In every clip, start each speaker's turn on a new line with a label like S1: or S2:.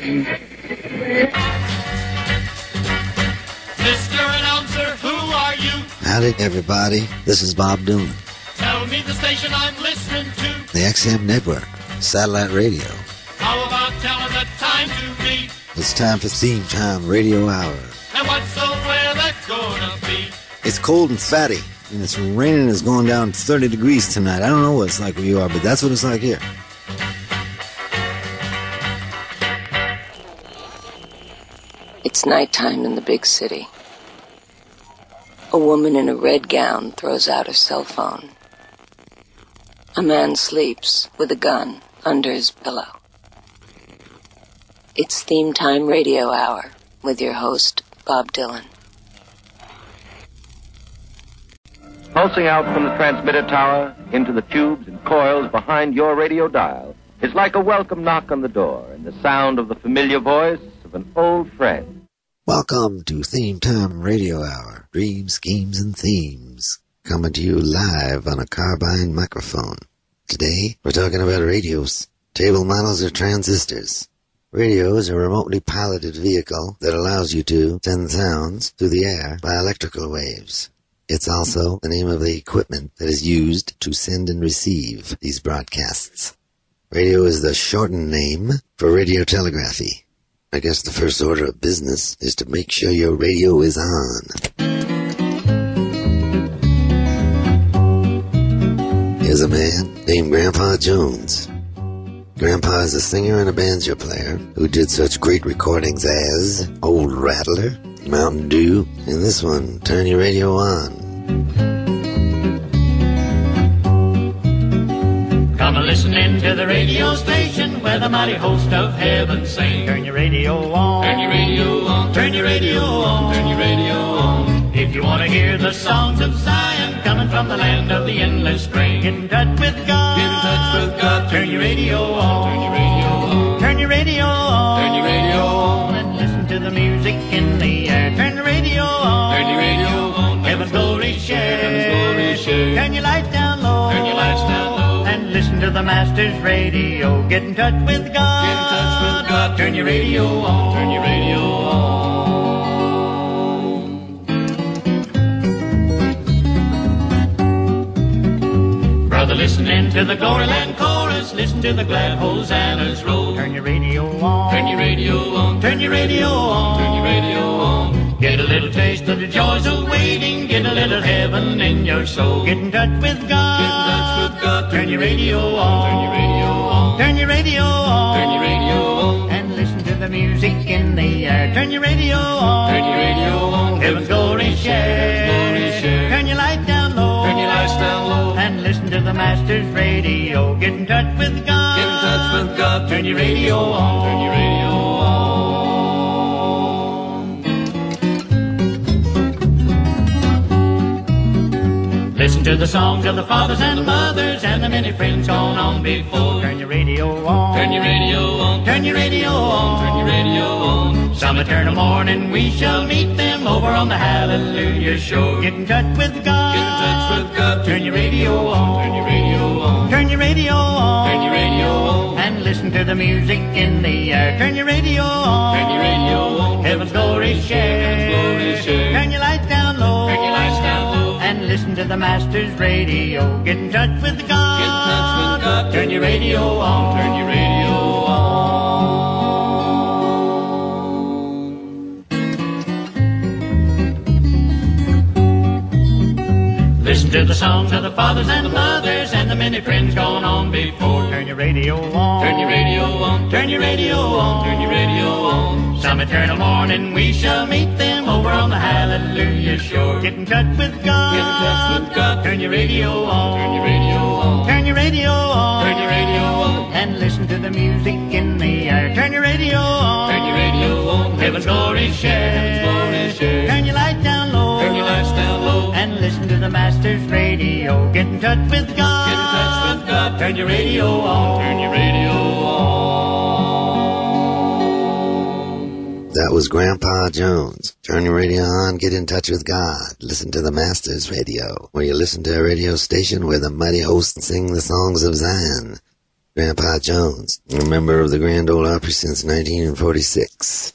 S1: Mr. Announcer, who are you?
S2: Howdy, everybody. This is Bob Dylan.
S1: Tell me the station I'm listening to.
S2: The XM Network, satellite radio.
S1: How about telling the time to me?
S2: It's time for Theme Time Radio Hour.
S1: And what's the weather gonna be?
S2: It's cold and fatty, and it's raining and it's going down 30 degrees tonight. I don't know what it's like where you are, but that's what it's like here.
S3: It's nighttime in the big city. A woman in a red gown throws out her cell phone. A man sleeps with a gun under his pillow. It's Theme Time Radio Hour with your host, Bob Dylan.
S4: Pulsing out from the transmitter tower into the tubes and coils behind your radio dial is like a welcome knock on the door and the sound of the familiar voice of an old friend.
S2: Welcome to Theme Time Radio Hour. Dreams, schemes, and themes. Coming to you live on a carbon microphone. Today, we're talking about radios, table models or transistors. Radio is a remotely piloted vehicle that allows you to send sounds through the air by electrical waves. It's also the name of the equipment that is used to send and receive these broadcasts. Radio is the shortened name for radiotelegraphy. I guess the first order of business is to make sure your radio is on. Here's a man named Grandpa Jones. Grandpa is a singer and a banjo player who did such great recordings as Old Rattler, Mountain Dew, and this one, Turn Your Radio On.
S1: Come and listen in to the radio station where the mighty host of heaven sing.
S5: Turn your radio on.
S1: Turn your radio on, turn your radio on, turn your radio on. If you want to hear the songs of Zion coming from the land of the endless spring,
S5: Get in touch with God.
S1: get in touch with God.
S5: Turn your radio on.
S1: Turn your radio on,
S5: Turn your radio on.
S1: turn your radio on,
S5: And listen to the music in the air. Turn the radio on.
S1: turn your radio on.
S5: Heaven's glory share.
S1: Heaven's glory share.
S5: Turn your lights down low.
S1: Turn your lights down
S5: listen to the Master's radio. Get in touch with God.
S1: Get in touch with God. Turn your radio on. Turn your radio on. Brother, listen in to the Gloryland chorus. Listen to the glad hosannas roll.
S5: Turn your radio on.
S1: Turn your radio on. Turn your radio on. Turn your radio on. Get a little taste of the joys of waiting. Get a little heaven in your soul.
S5: Get in touch with God.
S1: Get in touch with
S5: Turn your radio on.
S1: Turn your radio on.
S5: Turn your radio on.
S1: Turn your radio on.
S5: And listen to the music in the air. Turn your radio on.
S1: Turn your radio on.
S5: Heaven's glory share. Turn your light down low.
S1: Turn your lights down low.
S5: And listen to the Master's radio. Get in touch with God.
S1: Get in touch with God. Turn your radio on. Turn your radio on. To the songs of the fathers and the mothers and the many friends gone on before.
S5: Turn your radio on.
S1: Turn your radio on. Turn your radio on. Turn your radio on. Some eternal morning we shall meet them over on the Hallelujah shore.
S5: Get in touch with God.
S1: Get in touch with God. Turn your radio on. Turn your radio on.
S5: Turn your radio on.
S1: Turn your radio on.
S5: And listen to the music in the air. Turn your radio on.
S1: Turn your radio on.
S5: Heaven's glory share.
S1: Heaven's glory share.
S5: Turn your lights down listen to the Master's radio. Get in touch with God.
S1: Get in touch with God. Turn your radio on. Turn your radio on. Listen to the songs of the fathers and the mothers and the many friends gone on before.
S5: Turn your radio on.
S1: Turn your radio on. Turn your radio on. Turn your radio on. Some eternal morning we shall meet them over on the Hallelujah shore.
S5: Get in touch with God.
S1: Get in touch with God. Turn your radio on. Turn your radio on.
S5: Turn your radio on.
S1: Turn your radio on.
S5: And listen to the music in the air. Turn your radio on.
S1: Turn your radio on. Heaven's glory share. Heaven's glory share.
S5: Turn your light down low.
S1: Turn your lights down low.
S5: And listen to the Master's radio. Get in touch with God.
S1: Get in touch with God. Turn your radio on. Turn your radio on.
S2: That was Grandpa Jones. Turn your radio on, get in touch with God. Listen to the Masters Radio, where you listen to a radio station where the mighty hosts sing the songs of Zion. Grandpa Jones, a member of the Grand Ole Opry since 1946.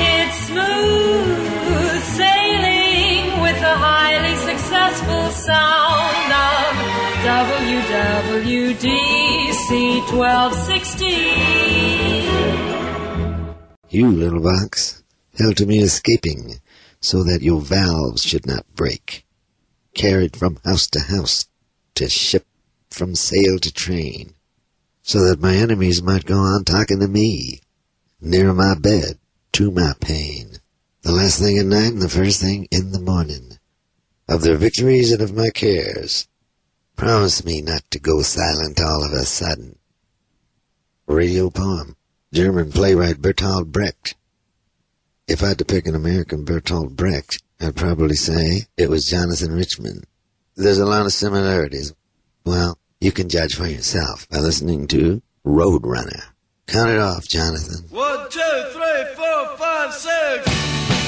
S6: It's smooth sailing with a highly successful sound of WWDC 1260.
S2: You, little box, held to me escaping, so that your valves should not break. Carried from house to house, to ship, from sail to train, so that my enemies might go on talking to me, near my bed, to my pain, the last thing at night and the first thing in the morning, of their victories and of my cares. Promise me not to go silent all of a sudden. Radio poem. German playwright Bertolt Brecht. If I had to pick an American Bertolt Brecht, I'd probably say it was Jonathan Richman. There's a lot of similarities. Well, you can judge for yourself by listening to Roadrunner. Count it off, Jonathan.
S7: One, two, three, four, five, six.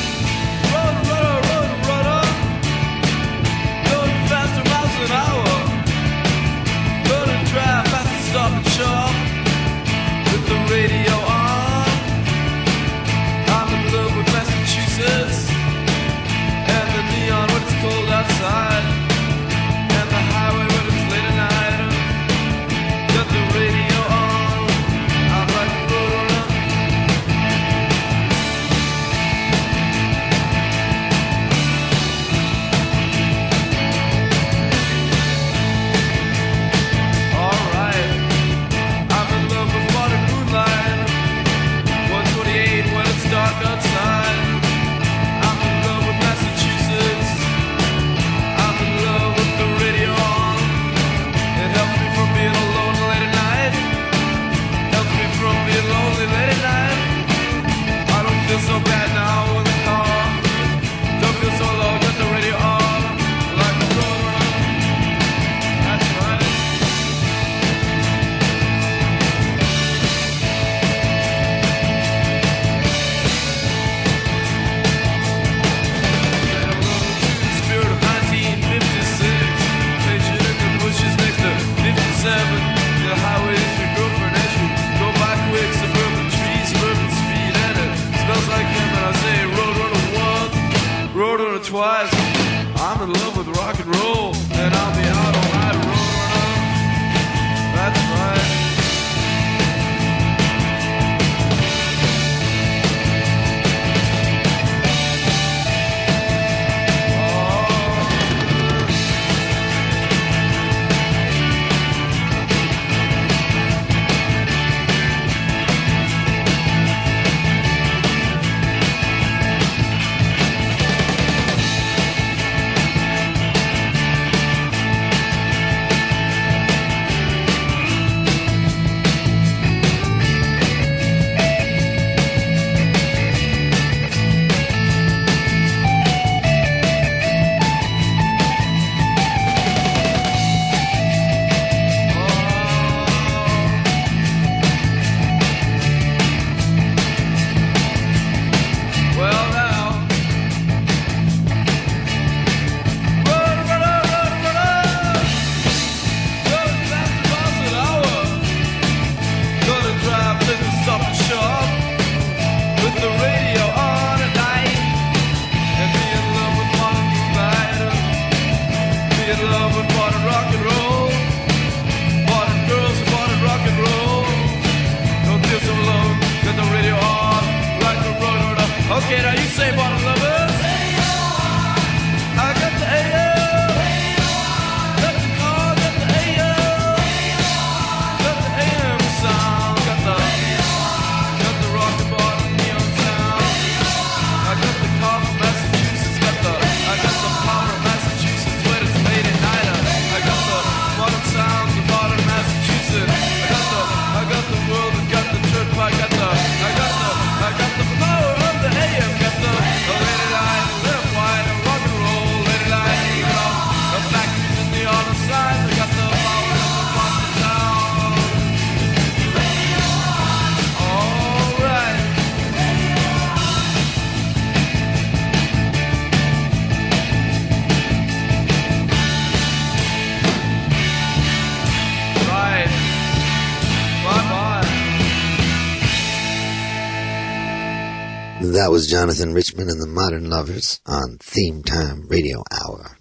S2: Was Jonathan Richman and the Modern Lovers on Theme Time Radio Hour.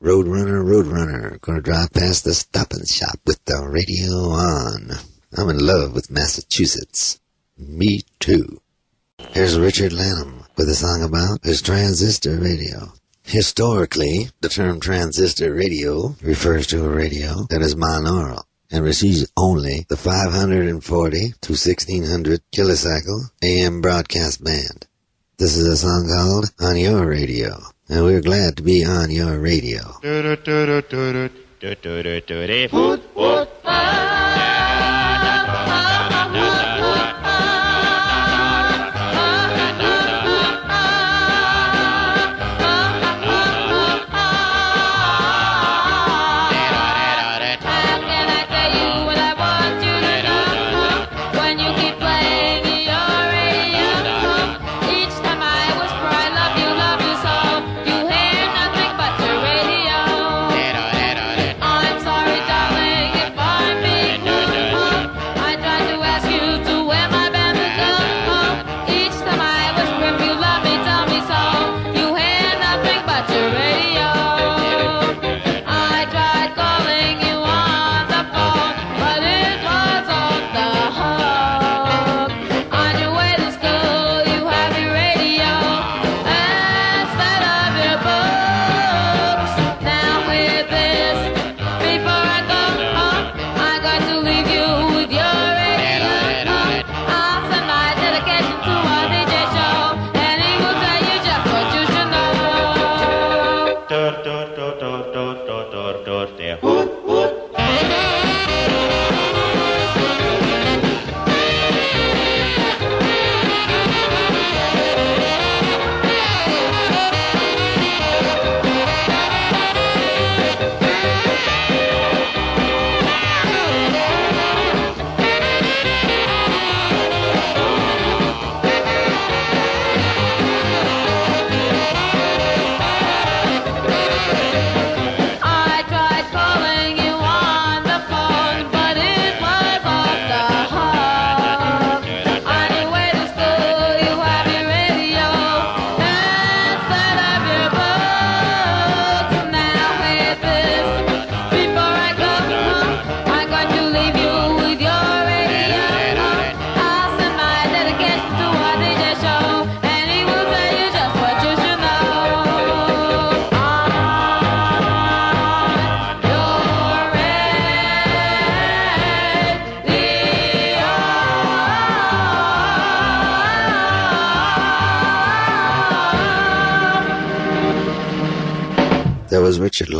S2: Roadrunner, Roadrunner, gonna drive past the stop and shop with the radio on. I'm in love with Massachusetts. Me too. Here's Richard Lanham with a song about his transistor radio. Historically, the term transistor radio refers to a radio that is monaural and receives only the 540 to 1600 kilocycle AM broadcast band. This is a song called On Your Radio, and we're glad to be on your radio.
S8: How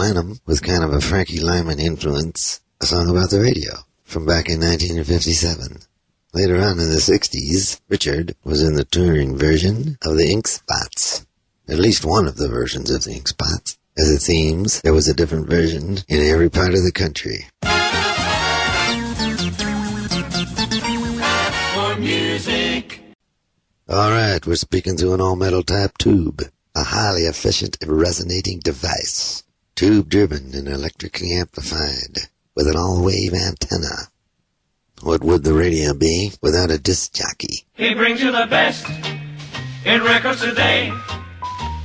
S2: Lanham with kind of a Frankie Lymon influence, a song about the radio from back in 1957. Later on in the 60s, Richard was in the touring version of the Ink Spots. At least one of the versions of the Ink Spots. As it seems, there was a different version in every part of the country.
S9: More music.
S2: Alright, we're speaking through an all-metal type tube. A highly efficient resonating device. Tube driven and electrically amplified. With an all-wave antenna. What would the radio be without a disc jockey?
S9: He brings you the best in records today.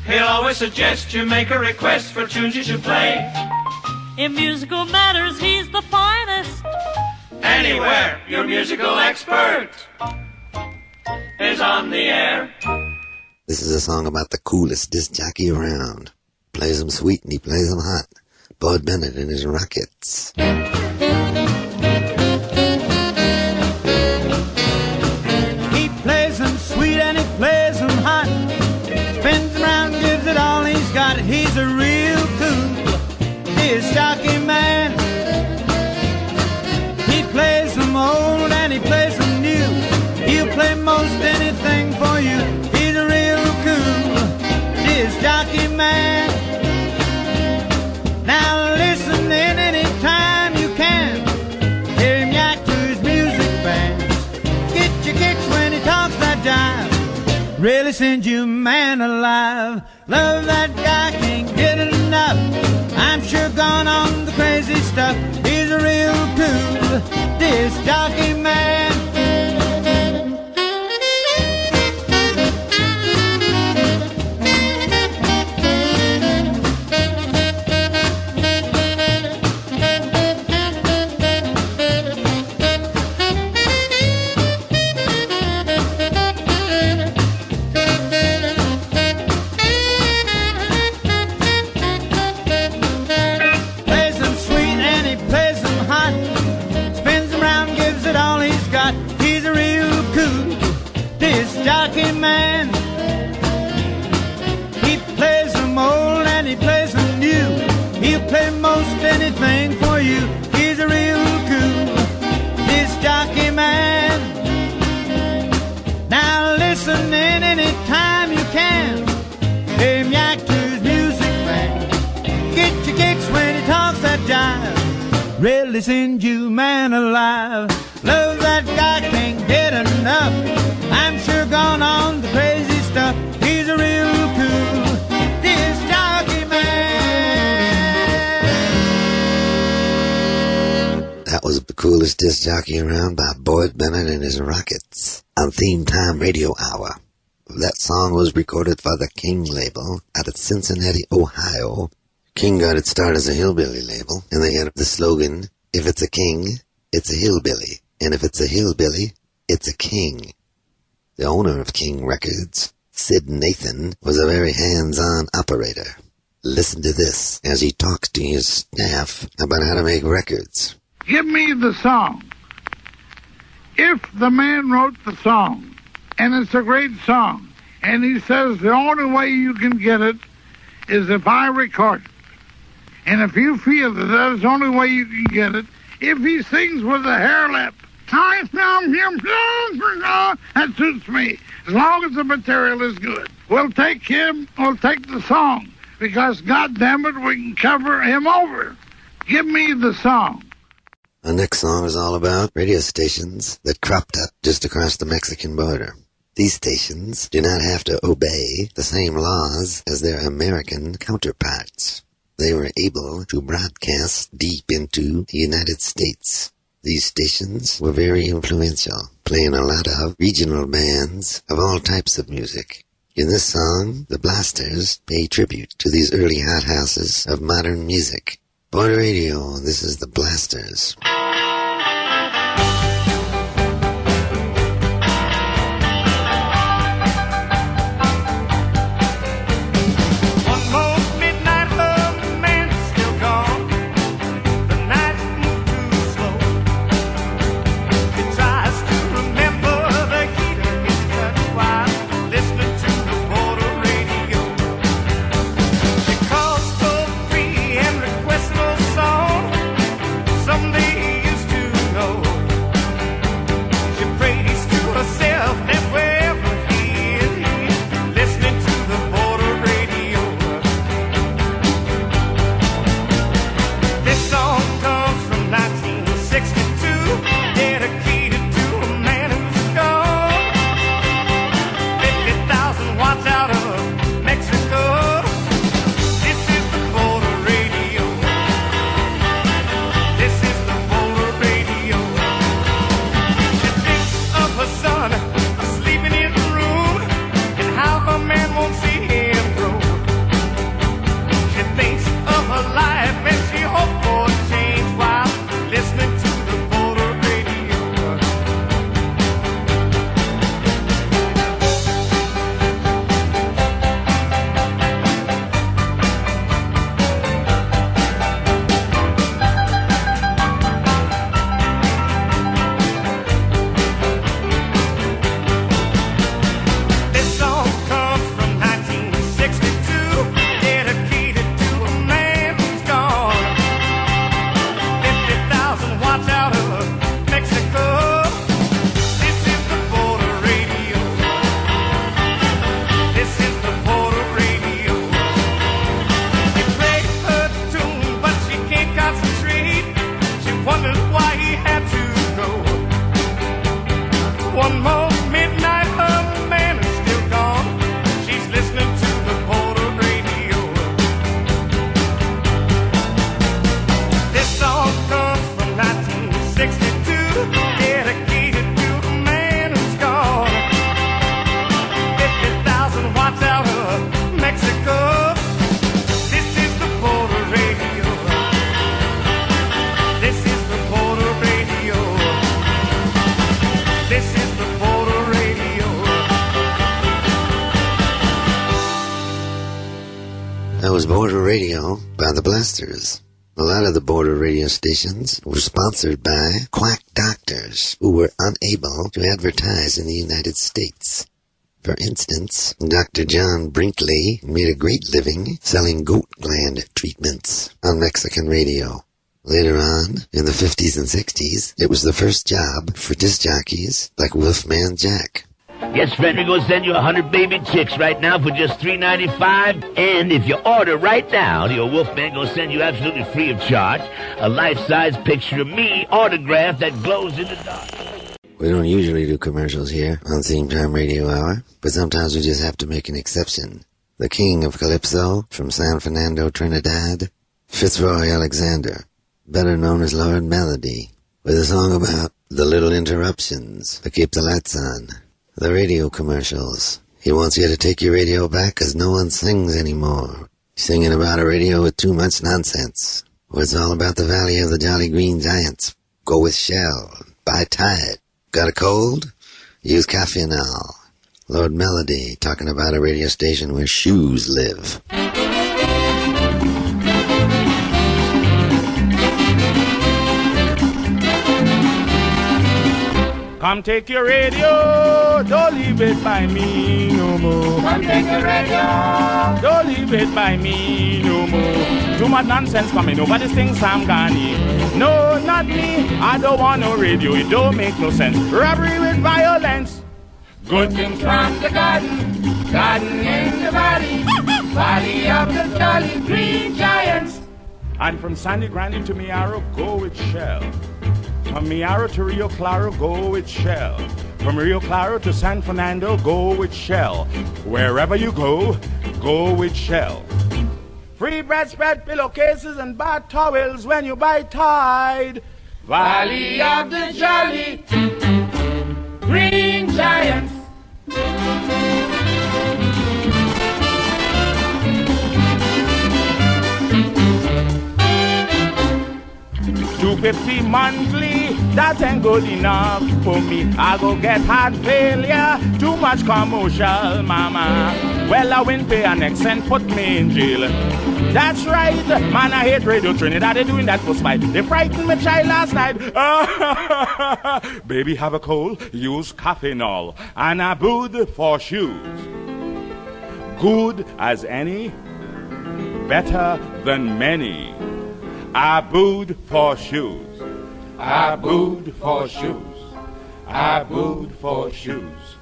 S9: He'll always suggest you make a request for tunes you should play.
S10: In musical matters, he's the finest.
S9: Anywhere, your musical expert is on the air.
S2: This is a song about the coolest disc jockey around. Plays 'em sweet and he plays 'em hot. Boyd Bennett and his Rockets.
S11: He plays them sweet and he plays them hot. Spins around, gives it all he's got. He's a real cool disc jockey man. He plays them old and he plays them new. He'll play most anything for you. He's a real cool disc jockey man. Really sends you man alive. Love that guy, can't get enough. I'm sure gone on the crazy stuff. He's a real cool disc jockey man. Really send you man alive. Love that guy can't get enough. I'm sure gone on the crazy stuff. He's a real cool disc jockey man.
S12: That was the coolest disc jockey around by Boyd Bennett and his Rockets on Theme Time Radio Hour. That song was recorded for the King label out of Cincinnati, Ohio. King got its start as a hillbilly label, and they had the slogan, if it's a king, it's a hillbilly, and if it's a hillbilly, it's a king. The owner of King Records, Syd Nathan, was a very hands-on operator. Listen to this as he talks to his staff about how to make records.
S13: Give me the song. If the man wrote the song, and it's a great song, and he says the only way you can get it is if I record it. And if you feel that that is the only way you can get it, if he sings with a hair lip, that suits me, as long as the material is good. We'll take him, we'll take the song, because God damn it, we can cover him over. Give me the song.
S12: The next song is all about radio stations that cropped up just across the Mexican border. These stations do not have to obey the same laws as their American counterparts. They were able to broadcast deep into the United States. These stations were very influential, playing a lot of regional bands of all types of music. In this song, the Blasters pay tribute to these early hothouses of modern music. Border Radio, this is the Blasters. Were sponsored by quack doctors who were unable to advertise in the United States.
S2: For instance, Dr. John Brinkley made a great living selling goat gland treatments on Mexican radio. Later on, in the 50s and 60s, it was the first job for disc jockeys like Wolfman Jack.
S14: Yes, friend, we're gonna send you a hundred baby chicks right now for just three ninety five. And if you order right now, your Wolfman gonna send you absolutely free of charge a life size picture of me autographed that glows in the dark.
S2: We don't usually do commercials here on Theme Time Radio Hour, but sometimes we just have to make an exception. The King of Calypso from San Fernando, Trinidad, Fitzroy Alexander, better known as Lord Melody, with a song about the little interruptions that keep the lights on. The radio commercials. He wants you to take your radio back 'cause no one sings anymore. Singing about a radio with too much nonsense. Well, it's all about the Valley of the Jolly Green Giants. Go with Shell. Buy Tide. Got a cold? Use Caffeinol. Lord Melody talking about a radio station where shoes live.
S15: Come take your radio, don't leave it by me no more.
S5: Come take your radio.
S15: Don't leave it by me no more. Too much nonsense coming over this thing, Sam Ghani. No, not me. I don't want no radio. It don't make no sense. Robbery with violence.
S5: Good things from the garden, garden in the valley, valley of the jolly green giants.
S15: And from Sangre Grande to Mayaro, go with Shell. From Mayaro to Rio Claro, go with Shell. From Rio Claro to San Fernando, go with Shell. Wherever you go, go with Shell. Free bread spread pillowcases and bath towels when you buy Tide.
S5: Valley of the jolly green giants.
S15: Two fifty monthly, that ain't good enough for me. I go get heart failure, too much commercial, mama. Well, I win pay an and put me in jail. That's right, man, I hate Radio Trinidad. They doing that for spite. They frightened my child last night. Baby have a cold, use Caffeinol and a boot for shoes. Good as any, better than many. I booed for shoes. I booed for shoes. I booed for shoes.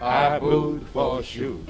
S15: I booed for shoes.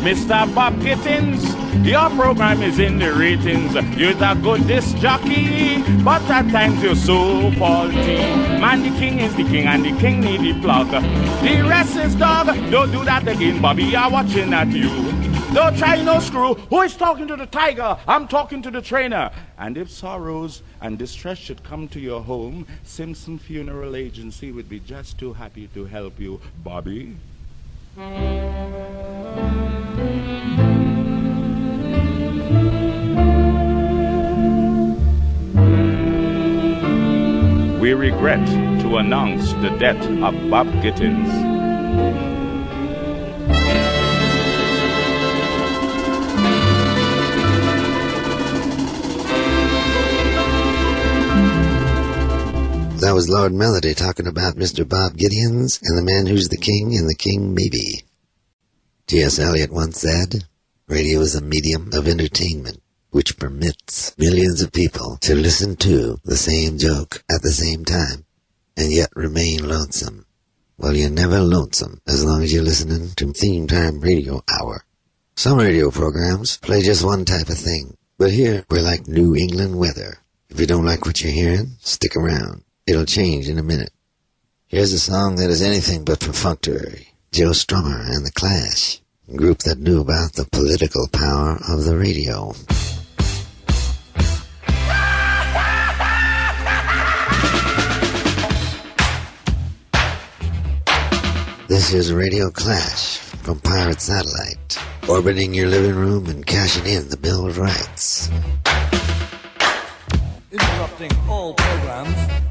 S15: Mr. Bob Gittens, your program is in the ratings. You're the good disc jockey, but at times you're so faulty. Man, the king is the king, and the king need the plug. The rest is dog. Don't do that again, Bobby. I'm watching at you. Don't try no screw. Who is talking to the tiger? I'm talking to the trainer. And if sorrows and distress should come to your home, Simpson Funeral Agency would be just too happy to help you, Bobby. We regret to announce the death of Bob Gittens.
S2: That was Lord Melody talking about Mr. Bob Gittens and the man who's the king and the king maybe. T.S. Eliot once said, Radio is a medium of entertainment which permits millions of people to listen to the same joke at the same time and yet remain lonesome. Well, you're never lonesome as long as you're listening to Theme Time Radio Hour. Some radio programs play just one type of thing, but here we're like New England weather. If you don't like what you're hearing, stick around. It'll change in a minute. Here's a song that is anything but perfunctory. Joe Strummer and the Clash, a group that knew about the political power of the radio. This is Radio Clash from Pirate Satellite, orbiting your living room and cashing in the Bill of Rights.
S16: interrupting all programs.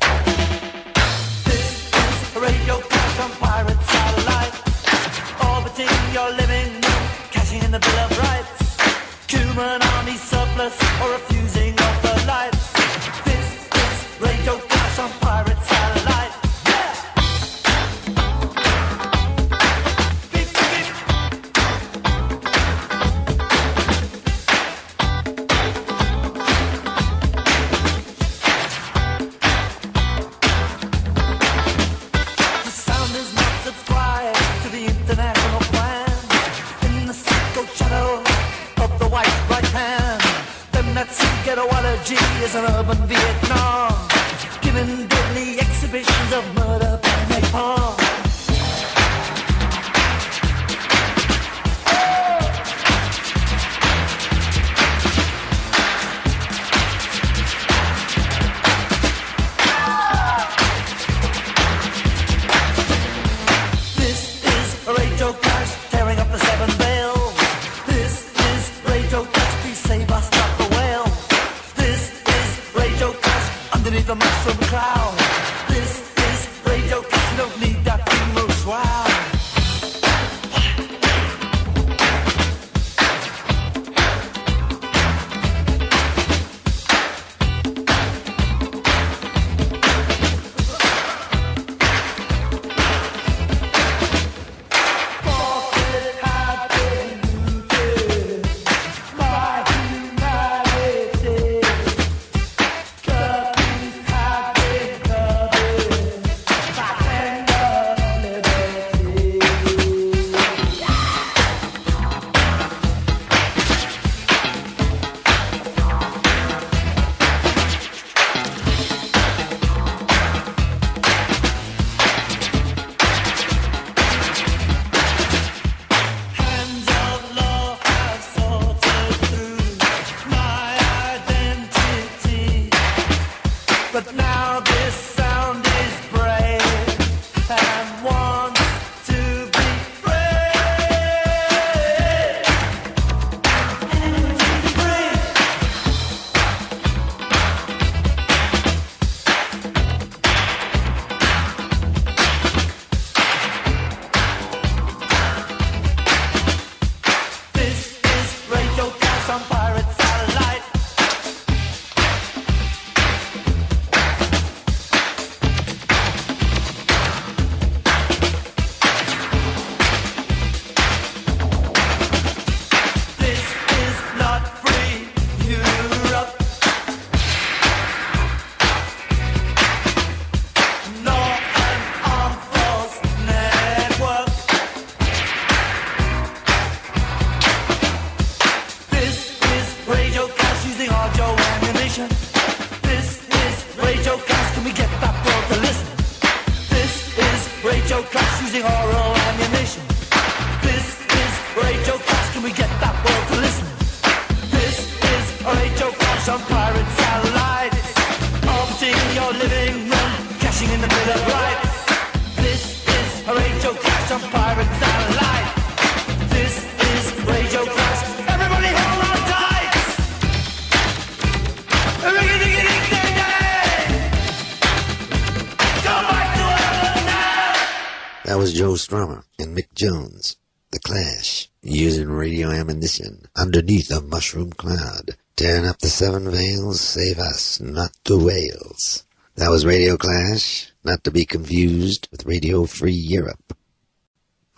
S2: Strummer and Mick Jones, The Clash, using radio ammunition underneath a mushroom cloud, tearing up the seven veils, save us, not the whales. That was Radio Clash, not to be confused with Radio Free Europe.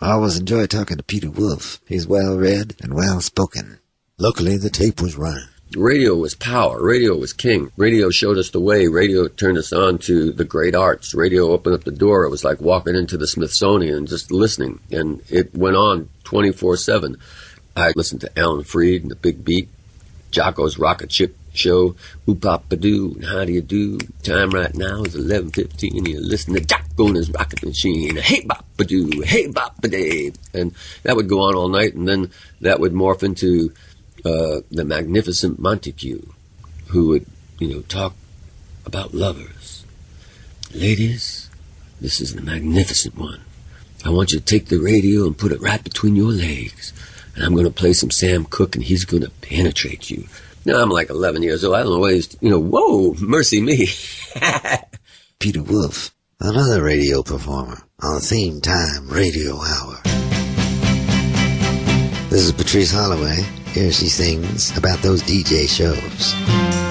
S2: I always enjoy talking to Peter Wolf. He's well read and well spoken. Luckily, the tape was right.
S17: Radio was power. Radio was king. Radio showed us the way. Radio turned us on to the great arts. Radio opened up the door. It was like walking into the Smithsonian and just listening. And it went on 24 7. I listened to Alan Freed and the Big Beat, Jocko's Rocket Ship Show, Oopapa Doo, and How Do You Do? Time right now is 11.15 and you're listening to Jocko and his Rocket Machine. Hey Boppa Doo, Hey Boppa Day. And that would go on all night and then that would morph into uh, the magnificent Montague, who would, you know, talk about lovers. Ladies, this is the magnificent one. I want you to take the radio and put it right between your legs. And I'm going to play some Sam Cooke and he's going to penetrate you. Now I'm like 11 years old. I don't know why he's, you know, whoa, mercy me.
S2: Peter Wolf, another radio performer on Theme Time Radio Hour. This is Patrice Holloway. Here she sings about those DJ shows.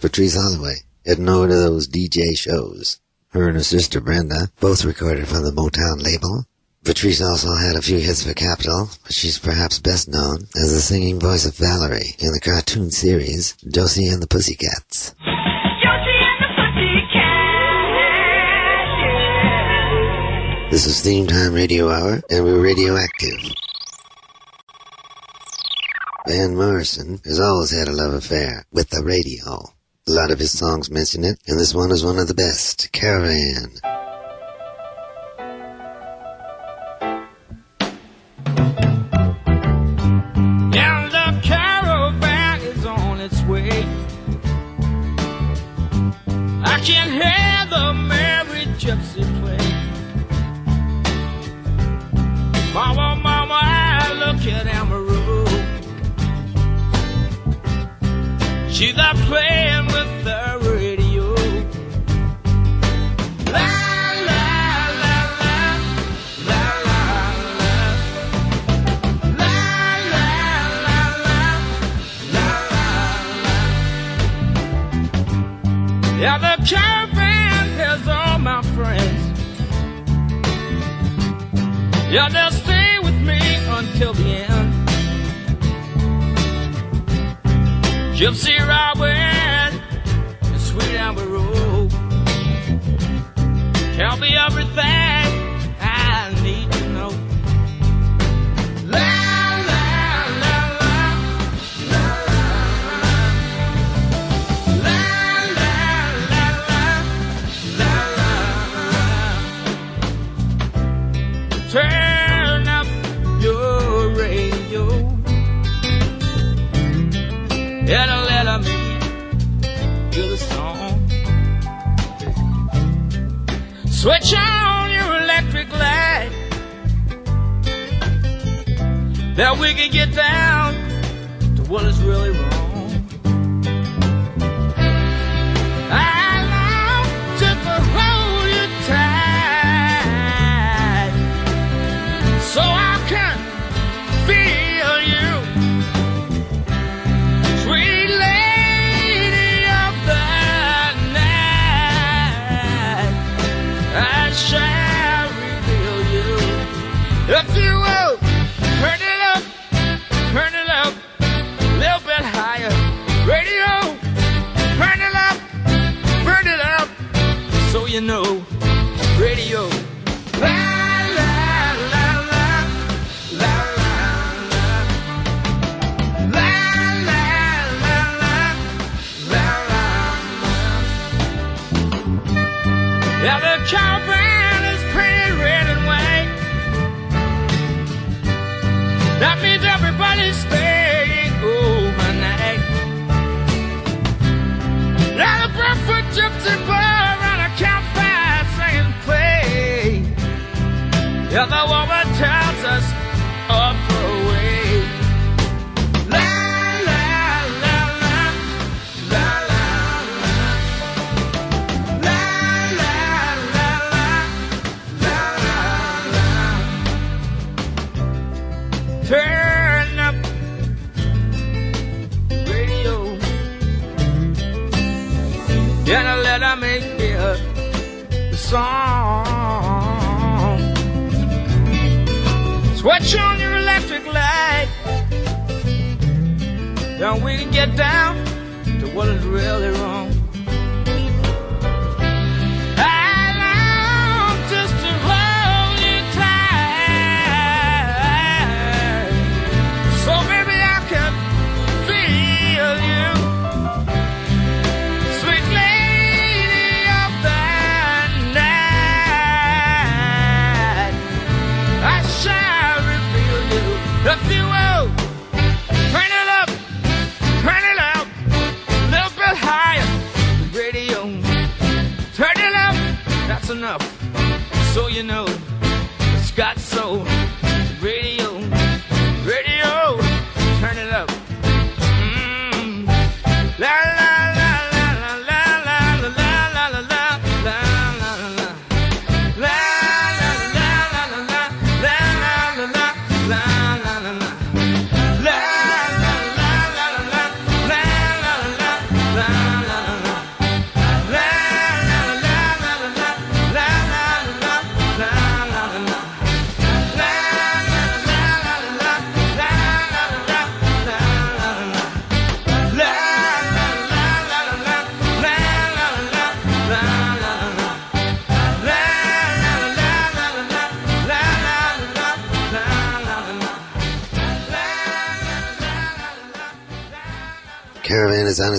S18: Patrice Holloway at one of those DJ shows. Her and her sister Brenda both recorded for the Motown label. Patrice also had a few hits for Capitol, but she's perhaps best known as the singing voice of Valerie in the cartoon series Josie and the Pussycats. This is Theme Time Radio Hour, and we're radioactive. Van Morrison has always had a love affair with the radio. A lot of his songs mention it, and this one is one of the best, Caravan.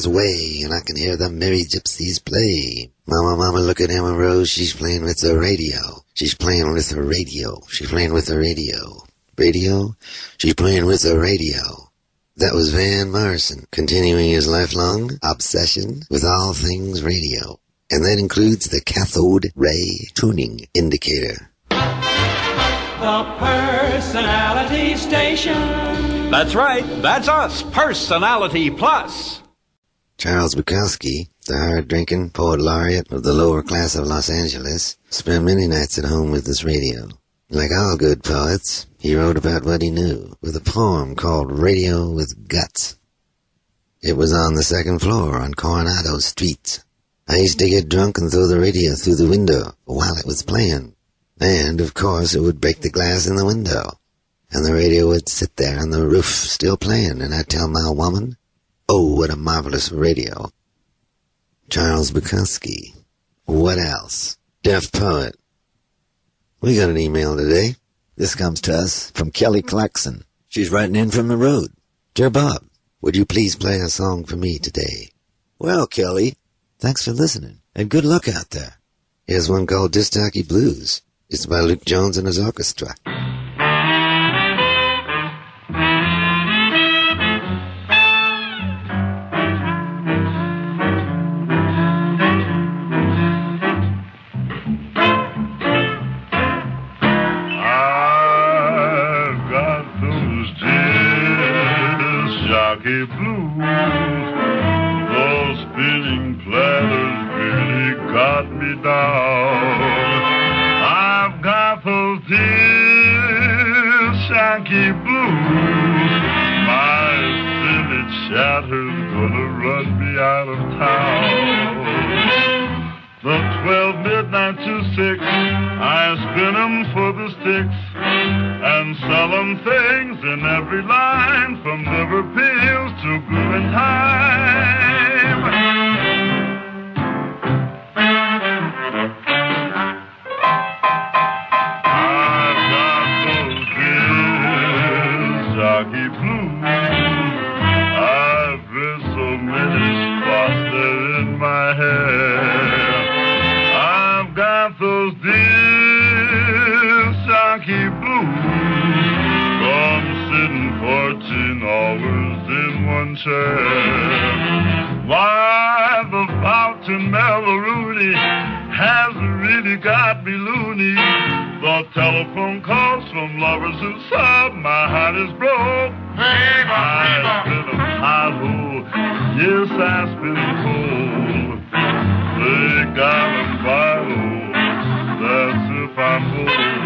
S19: Caravan is way, and I can
S2: hear the merry gypsies play. Mama, mama, look at Emma Rose. She's playing with the radio. She's playing with the radio. She's playing with the radio. Radio? She's playing with the radio. That was Van Morrison, continuing his lifelong obsession with all things radio. And that includes the cathode ray tuning indicator.
S20: The Personality Station. That's right. That's us, Personality Plus.
S2: Charles Bukowski, the hard-drinking poet laureate of the lower class of Los Angeles, spent many nights at home with his radio. Like all good poets, he wrote about what he knew, with a poem called Radio with Guts. It was on the second floor on Coronado Street. I used to get drunk and throw the radio through the window while it was playing. And, of course, it would break the glass in the window. And the radio would sit there on the roof still playing, and I'd tell my woman, Oh, what a marvelous radio. Charles Bukowski. What else? Deaf poet. We got an email today. This comes to us from Kelly Clarkson. She's writing in from the road. Dear Bob, would you please play a song for me today? Well, Kelly, thanks for listening, and good luck out there. Here's one called Disc Blues. It's by Luke Jones and his orchestra.
S21: Every line from liver pills to time. I've got those blues. I've so many in my. I've got those 14 hours in one chair. Why the fountain melody has really got me loony. The telephone calls from lovers who sob, my heart is broke. I spin a pothole, yes I spin a hole. They got a bottle, that's if I'm whole.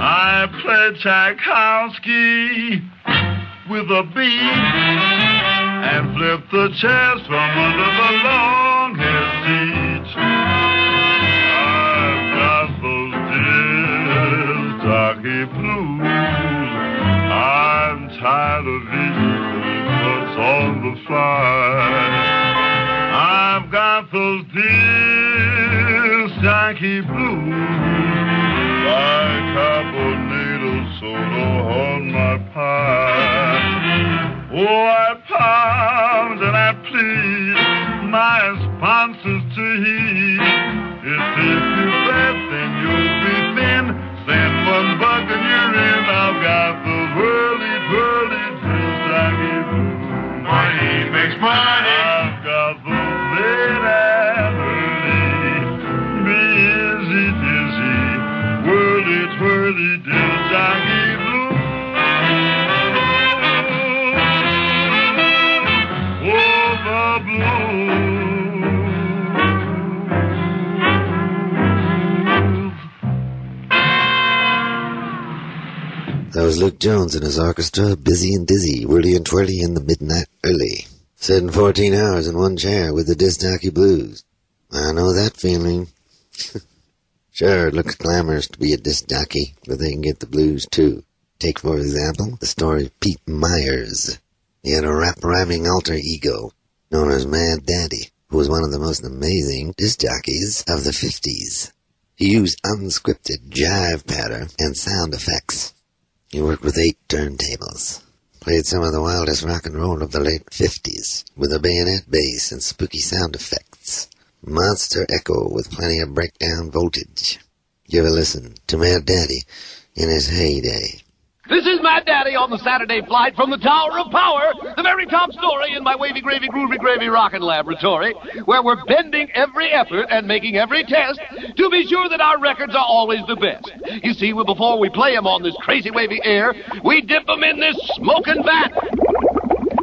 S21: I play Tchaikovsky with a beat and flip the chairs from under the lawn on his seat. I've got those disc jockey blues. I'm tired of eating what's on the fly. I've got those disc jockey blues. Like carbonated soda on my pie. Oh, I pound and I plead my sponsors to heed. It's if you bet, then you'll be thin. Send one buck and you're in. I've got the whirly, whirly disc jockey blues. Money makes money. I've got the late and early, busy, dizzy, whirly, twirly disc
S2: That was Luke Jones and his orchestra, busy and dizzy, whirly and twirly in the midnight early. Sitting 14 hours in one chair with the disc jockey blues. I know that feeling. sure, it looks glamorous to be a disc jockey, but they can get the blues too. Take, for example, the story of Pete Myers. He had a rap rhyming alter ego known as Mad Daddy, who was one of the most amazing disc jockeys of the 50s. He used unscripted jive patter and sound effects. He worked with eight turntables. Played some of the wildest rock and roll of the late 50s with a bayonet bass and spooky sound effects. Monster echo with plenty of breakdown voltage. Give a listen to Mad Daddy in his heyday.
S22: This is Mad Daddy on the Saturday flight from the Tower of Power, the very top story in my wavy gravy groovy gravy rockin' laboratory, where we're bending every effort and making every test to be sure that our records are always the best. You see, well, before we play 'em on this crazy wavy air, we dip 'em in this smoking vat.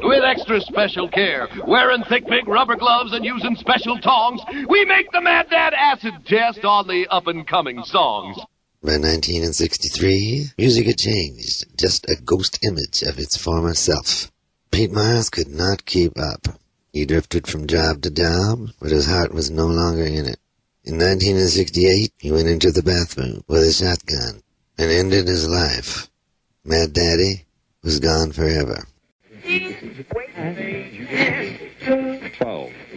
S22: With extra special care, wearing thick big rubber gloves and using special tongs, we make the Mad Dad acid test on the up and coming songs.
S2: By 1963, music had changed, just a ghost image of its former self. Pete Myers could not keep up. He drifted from job to job, but his heart was no longer in it. In 1968, he went into the bathroom with a shotgun and ended his life. Mad Daddy was gone forever.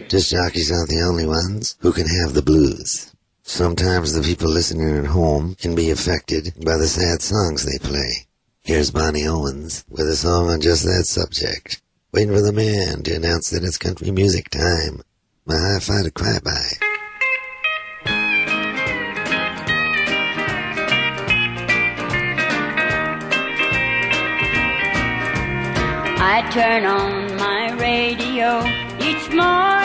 S2: Just jockeys aren't the only ones who can have the blues. Sometimes the people listening at home can be affected by the sad songs they play. Here's Bonnie Owens with a song on just that subject. Waiting for the man to announce that it's country music time. My hi-fi to cry by.
S23: I turn on my radio each morning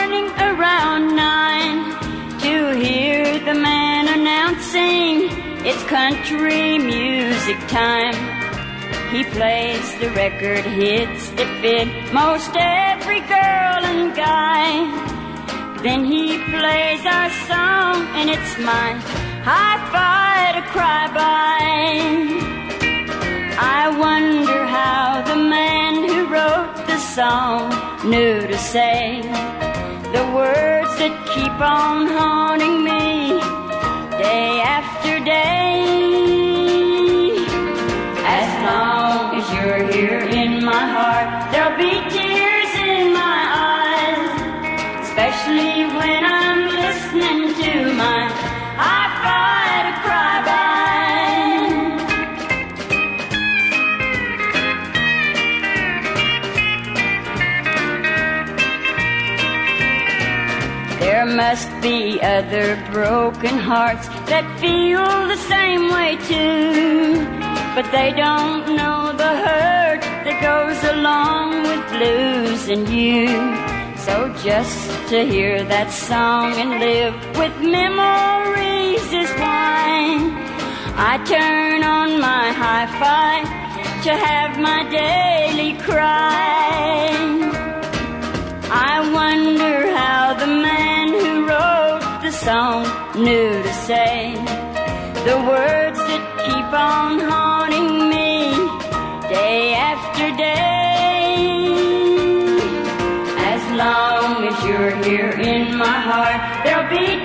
S23: country music time. He plays the record hits that fit most every girl and guy. Then he plays our song and it's my hi-fi to cry by. I wonder how the man who wrote the song knew to say the words that keep on haunting me day after day. As long as you're here in my heart, there'll be tears in my eyes, especially when I'm listening to my hi-fi to cry by. There must be other broken hearts that feel the same way too. But they don't know the hurt that goes along with losing you. So just to hear that song and live with memories is why I turn on my hi-fi to have my daily cry. I wonder how the man song knew to say the words that keep on haunting me day after day. As long as you're here in my heart. There'll be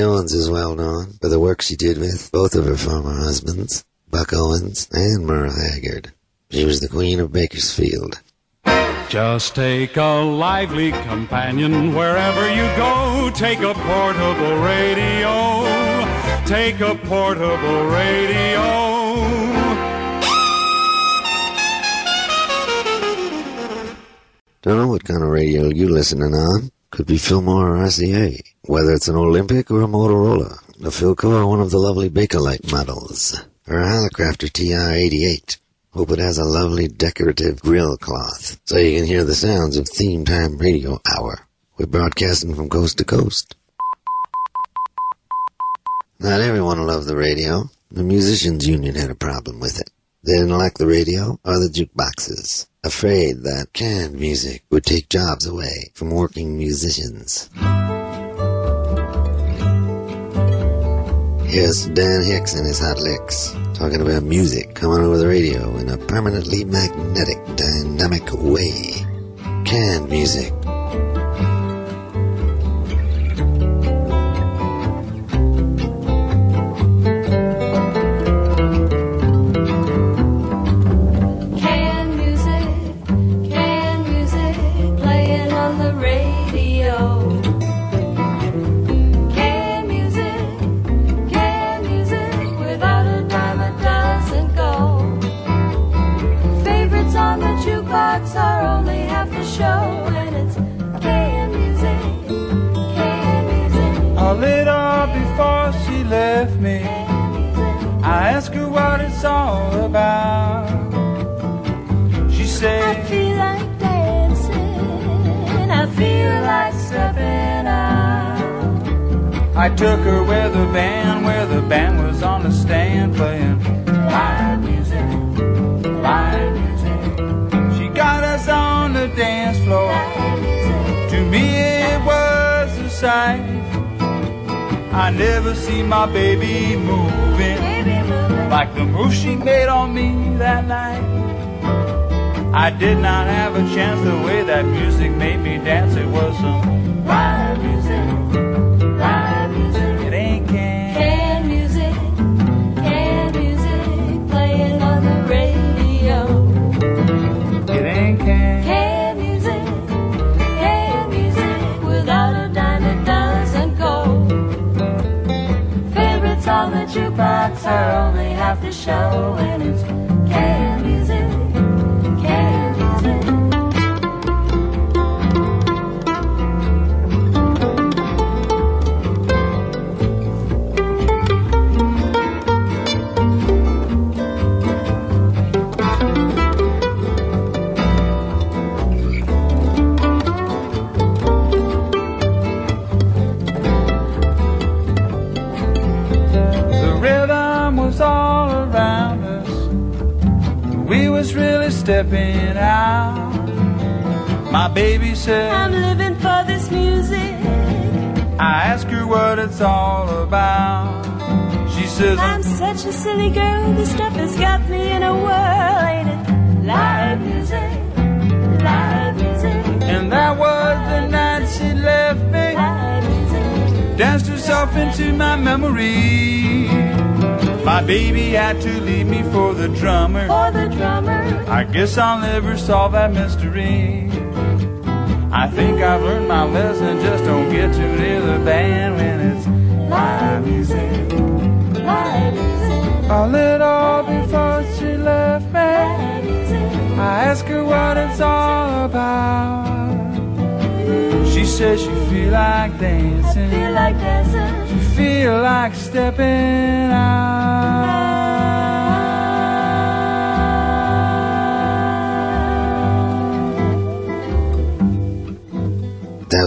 S2: Owens is well known for the work she did with both of her former husbands, Buck Owens and Merle Haggard. She was the queen of Bakersfield.
S24: Just take a lively companion wherever you go. Take a portable radio. Take a portable radio.
S2: Don't know what kind of radio you listening on. Could be Fillmore or RCA. Whether it's an Olympic or a Motorola. A Philco or one of the lovely Bakelite models. Or a Hallicrafter TR-88. Hope it has a lovely decorative grill cloth. So you can hear the sounds of Theme Time Radio Hour. We're broadcasting from coast to coast. Not everyone loved the radio. The musicians union had a problem with it. They didn't like the radio or the jukeboxes, afraid that canned music would take jobs away from working musicians. Here's Dan Hicks and his hot licks, talking about music coming over the radio in a permanently magnetic, dynamic way. Canned music.
S25: Took her where the band, where the band was on the stand playing live music, live music. She got us on the dance floor. To me it was a sight. I never see my baby moving like the move she made on me that night. I did not have a chance the way that music made me dance. It was some live music,
S26: jukebox are only half the show, and it's can music,
S25: stepping out. My baby said,
S26: I'm living for this music.
S25: I ask her what it's all about. She says,
S26: I'm such a silly girl. This stuff has got me in a whirl. Ain't it? Live music, live music.
S25: and that was the night she left me. Danced herself into my memory. My baby had to leave me for the drummer.
S26: For the drummer.
S25: I guess I'll never solve that mystery. I think I've learned my lesson. Just don't get too near the band when it's live music.
S26: Live music.
S25: A little before she left me, I asked her what it's all about. She said she feel like dancing.
S26: Feel like dancing.
S25: She feel like stepping
S2: That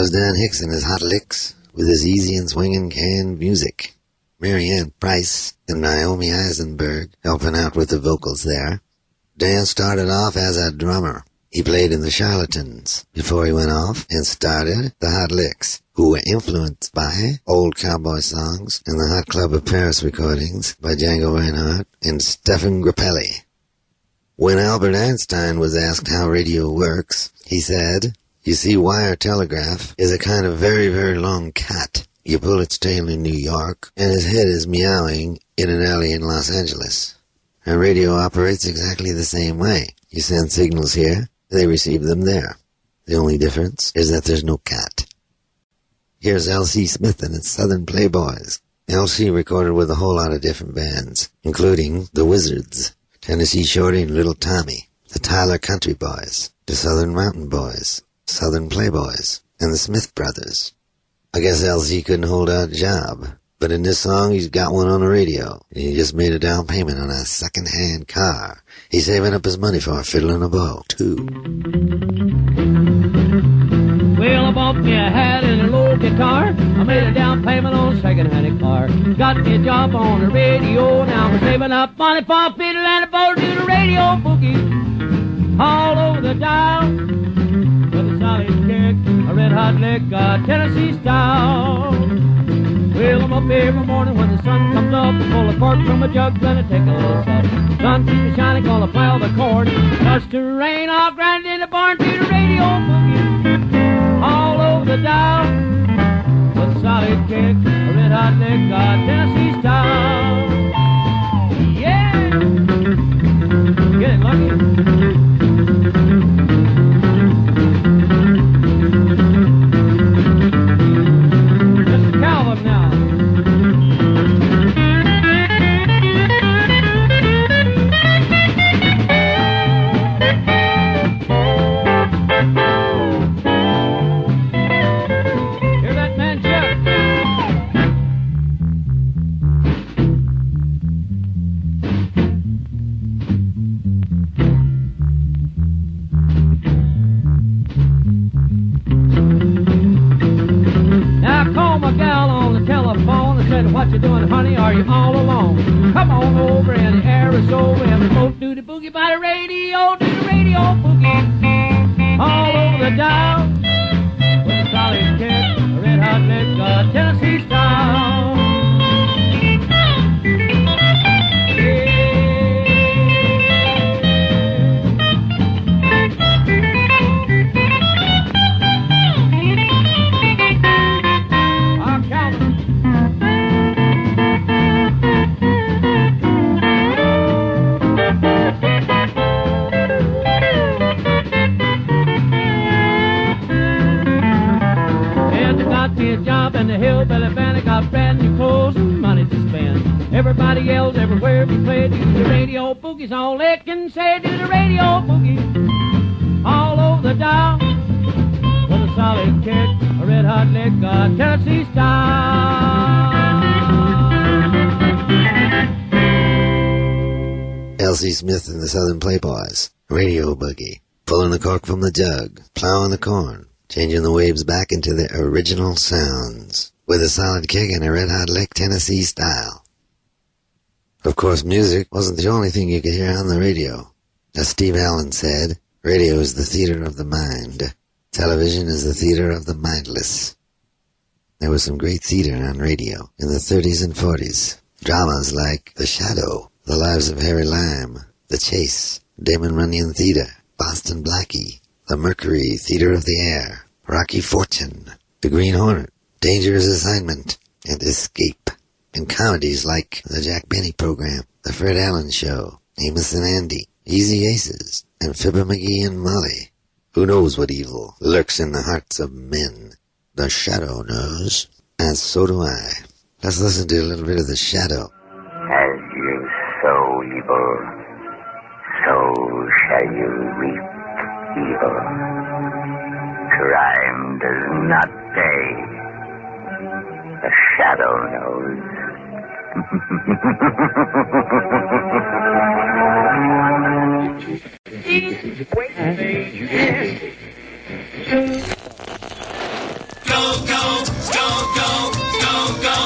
S2: was Dan Hicks and his hot licks with his easy and swinging canned music. Maryann Price and Naomi Eisenberg helping out with the vocals there. Dan started off as a drummer. He played in the Charlatans before he went off and started the Hot Licks, who were influenced by old cowboy songs and the Hot Club of Paris recordings by Django Reinhardt and Stéphane Grappelli. When Albert Einstein was asked how radio works, he said, You see, wire telegraph is a kind of very, very long cat. You pull its tail in New York, and its head is meowing in an alley in Los Angeles. And radio operates exactly the same way. You send signals here, they receive them there. The only difference is that there's no cat. Here's L.C. Smith and its Southern Playboys. L.C. recorded with a whole lot of different bands, including the Wizards, Tennessee Shorty and Little Tommy, the Tyler Country Boys, the Southern Mountain Boys, Southern Playboys, and the Smith Brothers. I guess LC couldn't hold out a job, but in this song he's got one on the radio, and he just made a down payment on a second-hand car. He's saving up his money for a fiddle and a bow, too.
S27: Well, I bought me a hat and a low guitar. I made a down payment on a second-hand car. Got me a job on the radio. Now I'm saving up money for a fiddle and a bow to the radio boogie. All over the dial. Hot uh, Tennessee style. Well, I'm up every morning when the sun comes up. Pull a cork from a jug, then I take a little sup. Sun keeps shining, gonna plow the corn. Starts to rain, I'll grind in the barn to the radio boogie. All over the dial. With solid kick, a red hot uh, Tennessee style. Yeah! Get Lucky. What you doing, honey? Are you all alone? Come on over in the Arizona and we both do the boogie by the radio, do the radio boogie. All over the dial with a solid kick, a red hot lick, uh, Tennessee style. Got brand new clothes and money to spend. Everybody yells everywhere we play. Do the radio boogie's all they can say. Do the radio boogie all over the dial with a solid kick, a red hot lick, uh, Tennessee style.
S2: L.C. Smith and the Southern Playboys, Radio Boogie, pulling the cork from the jug, plowing the corn, changing the waves back into their original sounds, with a solid kick and a red hot lick Tennessee style. Of course, music wasn't the only thing you could hear on the radio. As Steve Allen said, radio is the theater of the mind. Television is the theater of the mindless. There was some great theater on radio in the 30s and 40s. Dramas like The Shadow, The Lives of Harry Lime, The Chase, Damon Runyon Theater, Boston Blackie, The Mercury Theater of the Air, Rocky Fortune, The Green Hornet, Dangerous Assignment, and Escape. And comedies like The Jack Benny Program, The Fred Allen Show, Amos and Andy, Easy Aces, and Fibber McGee and Molly. Who knows what evil lurks in the hearts of men? The Shadow knows, and so do I. Let's listen to a little bit of The Shadow.
S28: As you sow evil, so shall you reap evil. Crime does not pay shadow knows.
S1: go, go, go, go, go, go,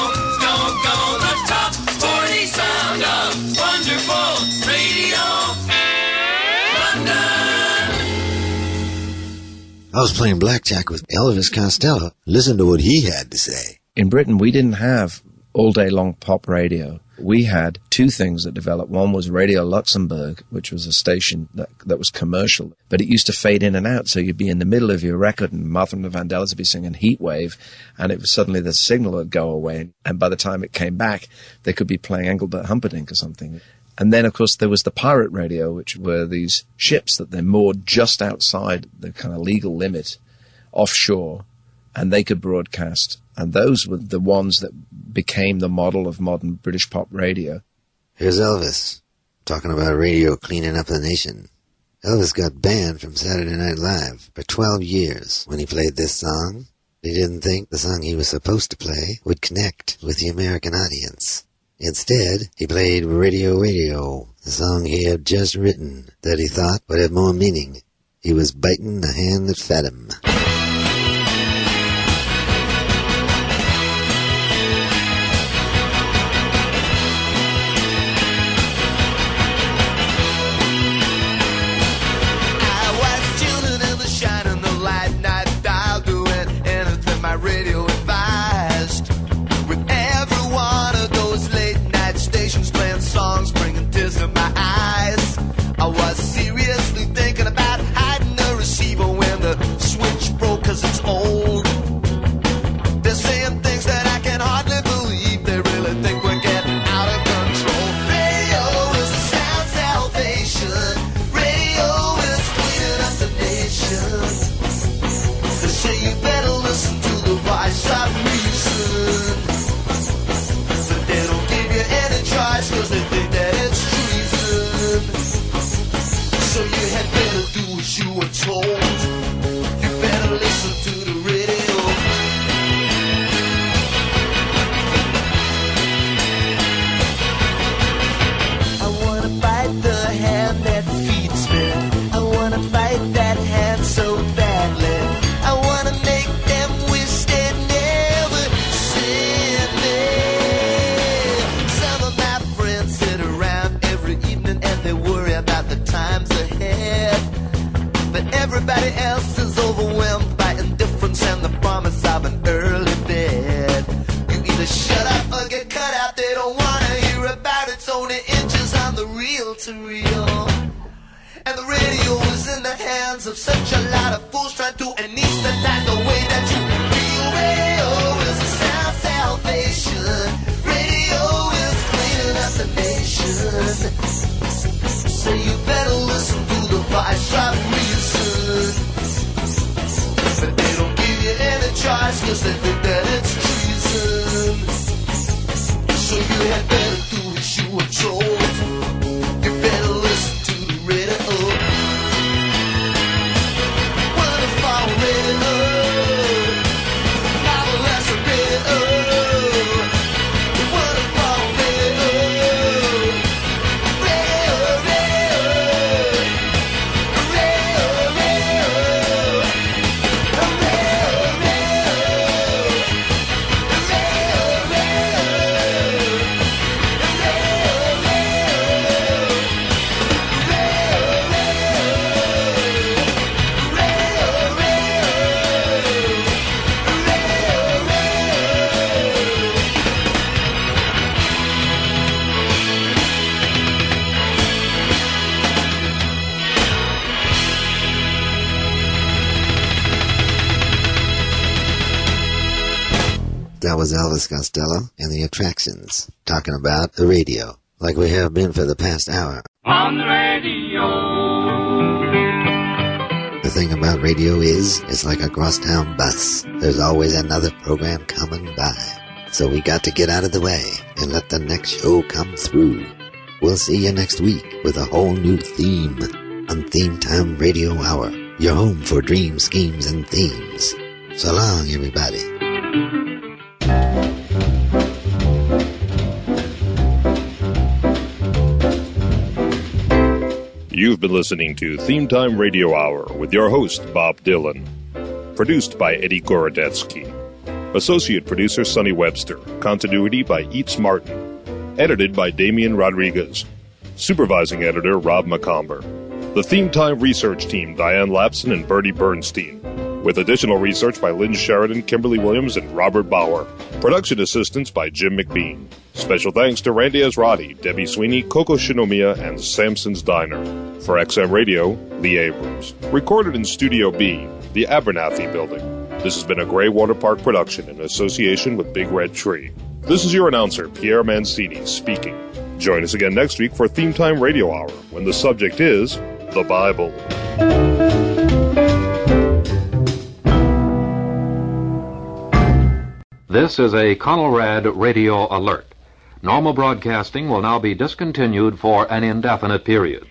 S1: go, go, the top 40 sound of wonderful radio. London.
S16: I was playing blackjack with Elvis Costello. Listen to what he had to say.
S29: In Britain, we didn't have all day long pop radio. We had two things that developed. One was Radio Luxembourg, which was a station that, that was commercial, but it used to fade in and out. So you'd be in the middle of your record and Martha and the Vandellas would be singing Heat Wave and it was suddenly the signal would go away. And by the time it came back, they could be playing Engelbert Humperdinck or something. And then, of course, there was the pirate radio, which were these ships that they moored just outside the kind of legal limit offshore, and they could broadcast. And those were the ones that became the model of modern British pop radio.
S16: Here's Elvis talking about radio cleaning up the nation. Elvis got banned from Saturday Night Live for 12 years when he played this song. He didn't think the song he was supposed to play would connect with the American audience. Instead, he played Radio Radio, the song he had just written that he thought would have more meaning. He was biting the hand that fed him. Elvis Costello and the Attractions, talking about the radio, like we have been for the past hour.
S5: On the radio.
S16: The thing about radio is, it's like a crosstown bus. There's always another program coming by. So we got to get out of the way and let the next show come through. We'll see you next week with a whole new theme on Theme Time Radio Hour, your home for dream schemes and themes. So long, everybody.
S30: You've been listening to Theme Time Radio Hour with your host, Bob Dylan. Produced by Eddie Gorodetsky. Associate producer, Sonny Webster. Continuity by Eats Martin. Edited by Damian Rodriguez. Supervising editor, Rob Macomber. The Theme Time research team, Diane Lapson and Bernie Bernstein. With additional research by Lynn Sheridan, Kimberly Williams, and Robert Bauer. Production assistance by Jim McBean. Special thanks to Randy Ezratty, Debbie Sweeney, Coco Shinomiya, and Samson's Diner. For XM Radio, Lee Abrams. Recorded in Studio B, the Abernathy Building. This has been a Grey Water Park production in association with Big Red Tree. This is your announcer, Pierre Mancini, speaking. Join us again next week for Theme Time Radio Hour when the subject is the Bible.
S31: This is a Conelrad radio alert. Normal broadcasting will now be discontinued for an indefinite period.